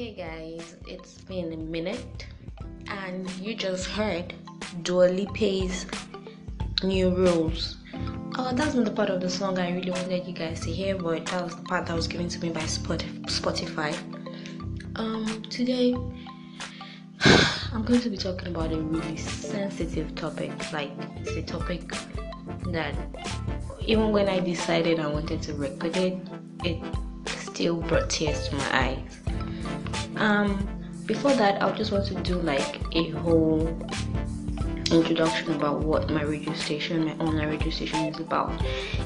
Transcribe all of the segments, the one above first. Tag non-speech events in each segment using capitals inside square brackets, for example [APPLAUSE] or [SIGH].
Hey guys, it's been a minute, and you just heard Dua Lipa's new rules. Oh, that's not the part of the song I really wanted you guys to hear, but that was the part that was given to me by Spotify. Um, today [SIGHS] I'm going to be talking about a really sensitive topic. Like, it's a topic that even when I decided I wanted to record it, it still brought tears to my eyes. Um, before that, I just want to do like a whole introduction about what my radio station, my online radio station is about.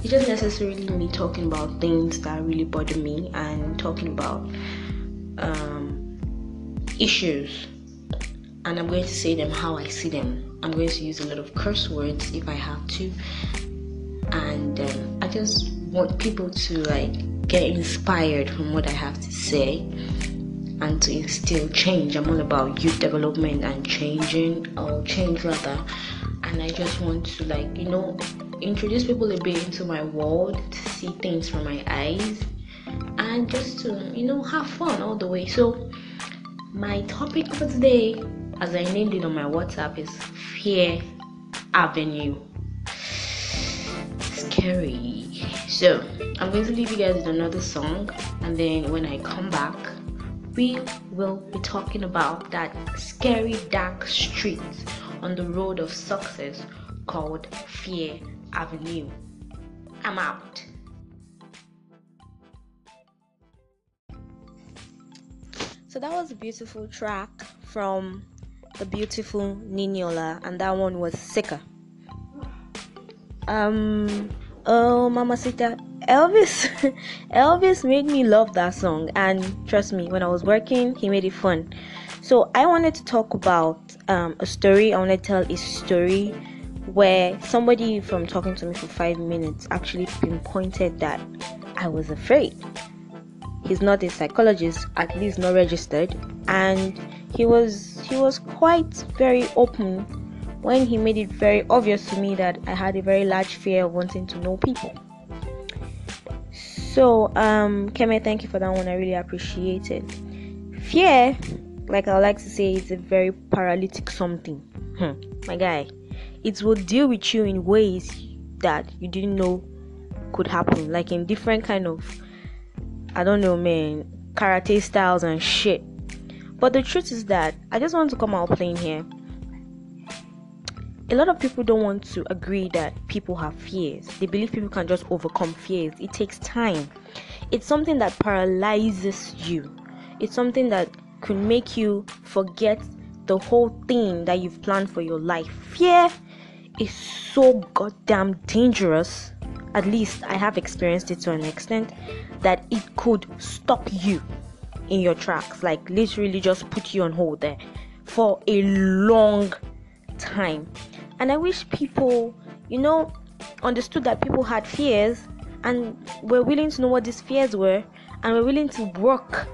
It's just necessarily me talking about things that really bother me and talking about um, issues. And I'm going to say them how I see them. I'm going to use a lot of curse words if I have to. And um, I just want people to like get inspired from what I have to say and to instill change. I'm all about youth development and changing, or change rather. And I just want to, like, you know, introduce people a bit into my world, to see things from my eyes, and just to, you know, have fun all the way. So, my topic for today, as I named it on my WhatsApp, is Fear Avenue. Scary. So, I'm going to leave you guys with another song, and then when I come back, we will be talking about that scary dark street on the road of success called Fear Avenue. I'm out. So that was a beautiful track from the beautiful Niniola, and that one was Sicker. Um, oh, Mama Mamacita, Elvis [LAUGHS] Elvis made me love that song and trust me when I was working he made it fun. So I wanted to talk about um, a story. I want to tell a story where somebody from talking to me for five minutes actually pinpointed that I was afraid. He's not a psychologist, at least not registered, and he was he was quite very open when he made it very obvious to me that I had a very large fear of wanting to know people. So, um, Keme, thank you for that one. I really appreciate it. Fear, like I like to say, is a very paralytic something. Hmm, my guy, it will deal with you in ways that you didn't know could happen, like in different kind of, I don't know, man, karate styles and shit. But the truth is that I just want to come out plain here a lot of people don't want to agree that people have fears. They believe people can just overcome fears. It takes time. It's something that paralyzes you. It's something that could make you forget the whole thing that you've planned for your life. Fear is so goddamn dangerous. At least I have experienced it to an extent that it could stop you in your tracks, like literally just put you on hold there for a long time. And I wish people, you know, understood that people had fears and were willing to know what these fears were and were willing to work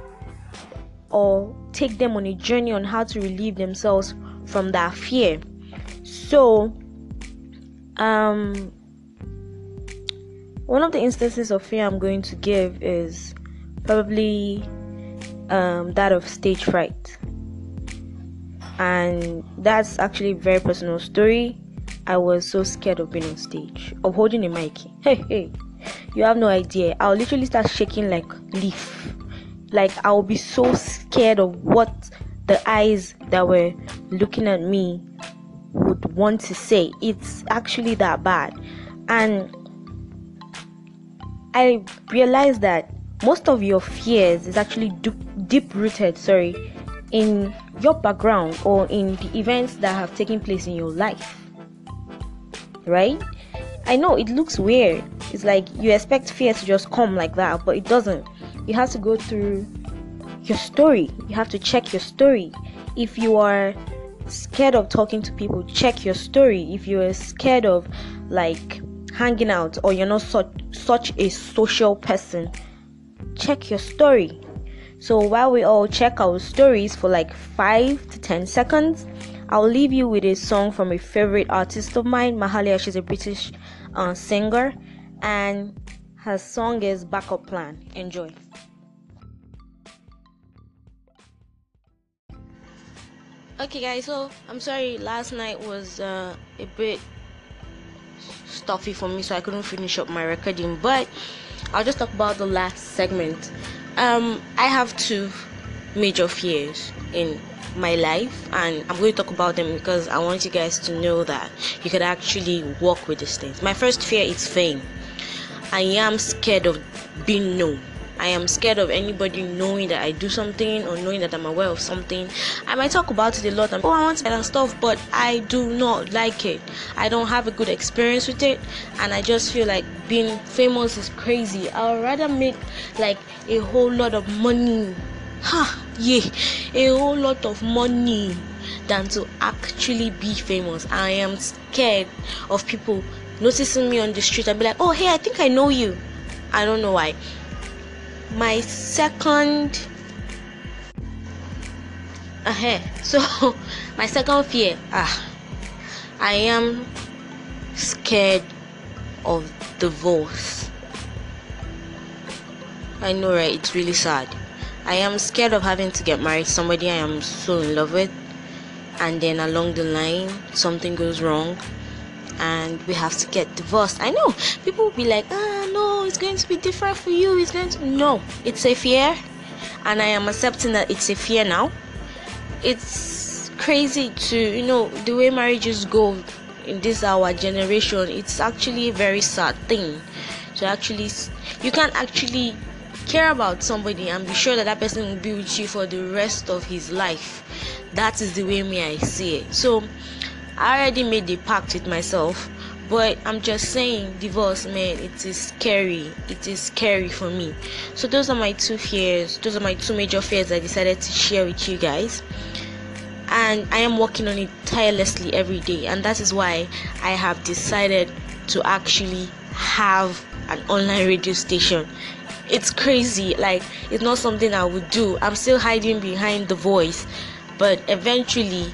or take them on a journey on how to relieve themselves from that fear. So, um, one of the instances of fear I'm going to give is probably um, that of stage fright and that's actually a very personal story. I was so scared of being on stage, of holding a mic. Hey, hey, you have no idea. I'll literally start shaking like leaf. Like I'll be so scared of what the eyes that were looking at me would want to say. It's actually that bad. And I realized that most of your fears is actually deep rooted, sorry, in your background or in the events that have taken place in your life. Right? I know it looks weird. It's like you expect fear to just come like that, but it doesn't. You have to go through your story. You have to check your story. If you are scared of talking to people, check your story. If you are scared of like hanging out or you're not such such a social person, check your story so while we all check our stories for like 5 to 10 seconds, I'll leave you with a song from a favorite artist of mine, Mahalia. She's a British uh, singer, and her song is Backup Plan. Enjoy. Okay, guys, so I'm sorry, last night was uh, a bit stuffy for me, so I couldn't finish up my recording, but I'll just talk about the last segment. Um, I have two major fears in my life, and I'm going to talk about them because I want you guys to know that you could actually work with these things. My first fear is fame. I am scared of being known. I am scared of anybody knowing that I do something or knowing that I'm aware of something. I might talk about it a lot and oh I want it and stuff, but I do not like it. I don't have a good experience with it, and I just feel like being famous is crazy. I would rather make like a whole lot of money. Ha, yeah, a whole lot of money than to actually be famous. I am scared of people noticing me on the street and be like, oh hey, I think I know you. I don't know why my second uh-huh. so [LAUGHS] my second fear ah i am scared of divorce i know right it's really sad i am scared of having to get married somebody i am so in love with and then along the line something goes wrong and we have to get divorced. I know people will be like, ah, no, it's going to be different for you. It's going to no, it's a fear, and I am accepting that it's a fear now. It's crazy to you know the way marriages go in this our generation. It's actually a very sad thing. So actually, you can't actually care about somebody and be sure that that person will be with you for the rest of his life. That is the way me I see it. So I already made the pact with myself, but I'm just saying, divorce, man, it is scary. It is scary for me. So, those are my two fears. Those are my two major fears I decided to share with you guys. And I am working on it tirelessly every day, and that is why I have decided to actually have an online radio station it's crazy like it's not something i would do i'm still hiding behind the voice but eventually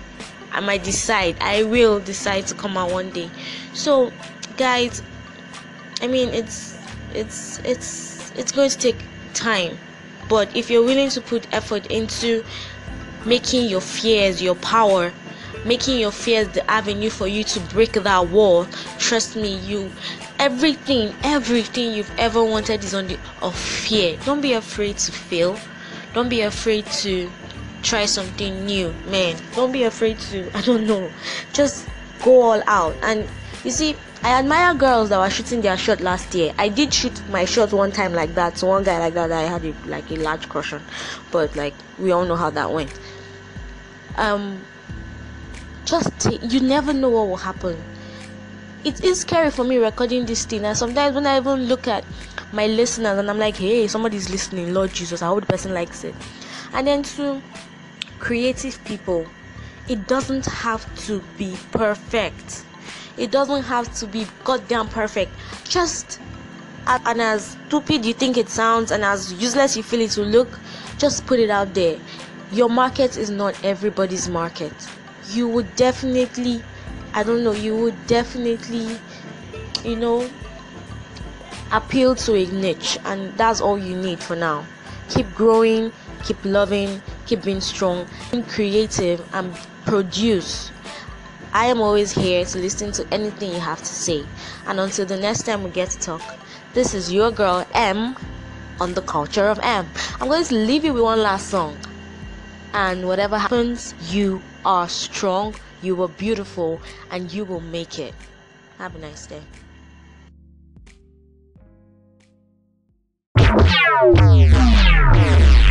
I might decide. I will decide to come out one day. So, guys, I mean, it's it's it's it's going to take time, but if you're willing to put effort into making your fears your power, making your fears the avenue for you to break that wall, trust me, you everything everything you've ever wanted is on the of fear. Don't be afraid to fail. Don't be afraid to try something new man. Don't be afraid to [LAUGHS] i don't know. Just go all out. And you see i admire girls that were shooting their shot last year. I did shoot my shot one time like that. So one guy like that i had a, like a large crush on. But like we all know how that went. Um just t- you never know what will happen. It is scary for me recording this thing. And sometimes when i even look at my listeners and i'm like hey somebody's listening. Lord jesus i hope the person likes it. And then to creative people, it doesn't have to be perfect. It doesn't have to be goddamn perfect. Just and as stupid you think it sounds and as useless you feel it will look, just put it out there. Your market is not everybody's market. You would definitely, I don't know, you would definitely, you know, appeal to a niche, and that's all you need for now. Keep growing, keep loving, keep being strong, being creative, and produce. I am always here to listen to anything you have to say. And until the next time we get to talk, this is your girl M on the culture of M. I'm going to leave you with one last song. And whatever happens, you are strong, you are beautiful, and you will make it. Have a nice day. Yeah.